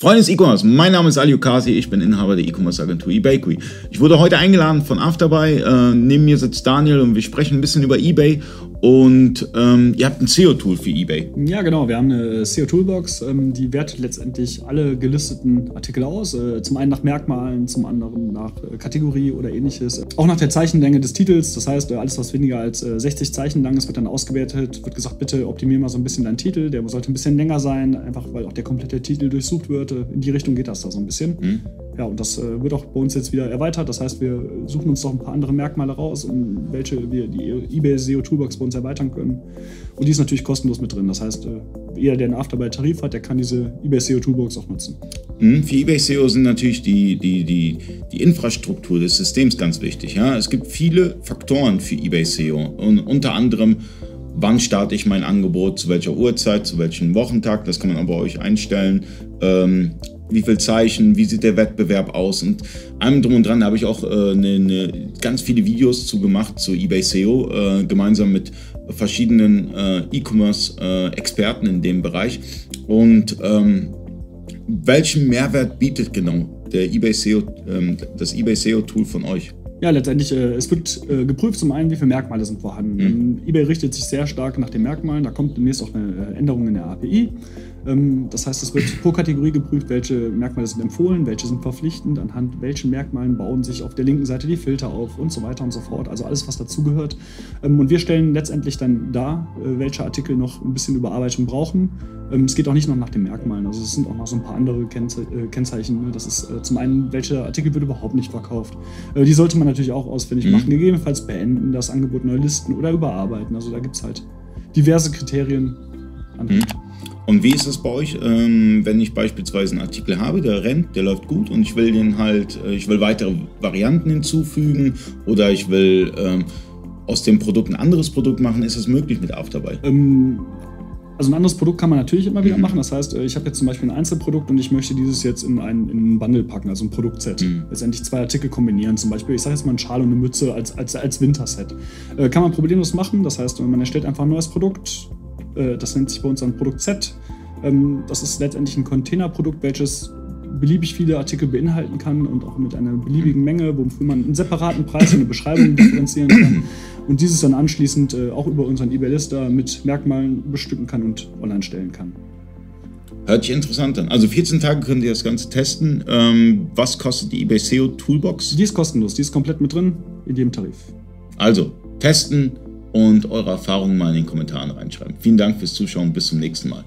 Freunde des E-Commerce, mein Name ist Ali Okasi, ich bin Inhaber der E-Commerce Agentur eBakery. Ich wurde heute eingeladen von Afterbuy, äh, neben mir sitzt Daniel und wir sprechen ein bisschen über eBay und ähm, ihr habt ein SEO-Tool für eBay. Ja, genau. Wir haben eine SEO-Toolbox, ähm, die wertet letztendlich alle gelisteten Artikel aus. Äh, zum einen nach Merkmalen, zum anderen nach äh, Kategorie oder ähnliches. Auch nach der Zeichenlänge des Titels. Das heißt, äh, alles, was weniger als 60 äh, Zeichen lang ist, wird dann ausgewertet. Wird gesagt, bitte optimier mal so ein bisschen deinen Titel. Der sollte ein bisschen länger sein, einfach weil auch der komplette Titel durchsucht wird. Äh, in die Richtung geht das da so ein bisschen. Mhm. Ja, und das äh, wird auch bei uns jetzt wieder erweitert. Das heißt, wir suchen uns noch ein paar andere Merkmale raus, um welche wir die eBay SEO Toolbox bei uns erweitern können. Und die ist natürlich kostenlos mit drin. Das heißt, äh, jeder, der einen Afterbuy-Tarif hat, der kann diese eBay SEO Toolbox auch nutzen. Mhm, für eBay SEO sind natürlich die, die, die, die Infrastruktur des Systems ganz wichtig. Ja? Es gibt viele Faktoren für eBay SEO und unter anderem wann starte ich mein Angebot, zu welcher Uhrzeit, zu welchem Wochentag, das kann man aber euch einstellen. Ähm, wie viel Zeichen, wie sieht der Wettbewerb aus und allem drum und dran habe ich auch äh, ne, ne, ganz viele Videos zu gemacht zu eBay SEO, äh, gemeinsam mit verschiedenen äh, E-Commerce-Experten in dem Bereich. Und ähm, welchen Mehrwert bietet genau der eBay SEO, ähm, das eBay SEO-Tool von euch? Ja, letztendlich, äh, es wird äh, geprüft zum einen, wie viele Merkmale sind vorhanden. Mhm. eBay richtet sich sehr stark nach den Merkmalen. Da kommt demnächst auch eine äh, Änderung in der API. Ähm, das heißt, es wird pro Kategorie geprüft, welche Merkmale sind empfohlen, welche sind verpflichtend, anhand welchen Merkmalen bauen sich auf der linken Seite die Filter auf und so weiter und so fort. Also alles, was dazugehört. Ähm, und wir stellen letztendlich dann dar, äh, welche Artikel noch ein bisschen Überarbeitung brauchen. Ähm, es geht auch nicht nur nach den Merkmalen, also es sind auch noch so ein paar andere äh, Kennzeichen. Ne? Das ist äh, zum einen, welcher Artikel wird überhaupt nicht verkauft. Die sollte man natürlich auch ausfindig mhm. machen, gegebenenfalls beenden, das Angebot neu listen oder überarbeiten. Also da gibt es halt diverse Kriterien. Mhm. Und wie ist es bei euch, ähm, wenn ich beispielsweise einen Artikel habe, der rennt, der läuft gut und ich will den halt, äh, ich will weitere Varianten hinzufügen oder ich will ähm, aus dem Produkt ein anderes Produkt machen, ist das möglich mit Afterbuy? Ähm, also ein anderes Produkt kann man natürlich immer wieder mhm. machen. Das heißt, äh, ich habe jetzt zum Beispiel ein Einzelprodukt und ich möchte dieses jetzt in ein, in ein Bundle packen, also ein Produktset. Mhm. Letztendlich zwei Artikel kombinieren. Zum Beispiel, ich sage jetzt mal ein Schal und eine Mütze als, als, als Winterset. Äh, kann man problemlos machen. Das heißt, man erstellt einfach ein neues Produkt, äh, das nennt sich bei uns ein Produkt Z. Ähm, das ist letztendlich ein Containerprodukt, welches beliebig viele Artikel beinhalten kann und auch mit einer beliebigen Menge, wofür man einen separaten Preis und eine Beschreibung differenzieren kann und dieses dann anschließend äh, auch über unseren eBay-Lister mit Merkmalen bestücken kann und online stellen kann. Hört sich interessant an. Also 14 Tage könnt ihr das Ganze testen. Ähm, was kostet die eBay SEO Toolbox? Die ist kostenlos, die ist komplett mit drin in jedem Tarif. Also testen, und eure Erfahrungen mal in den Kommentaren reinschreiben. Vielen Dank fürs Zuschauen. Bis zum nächsten Mal.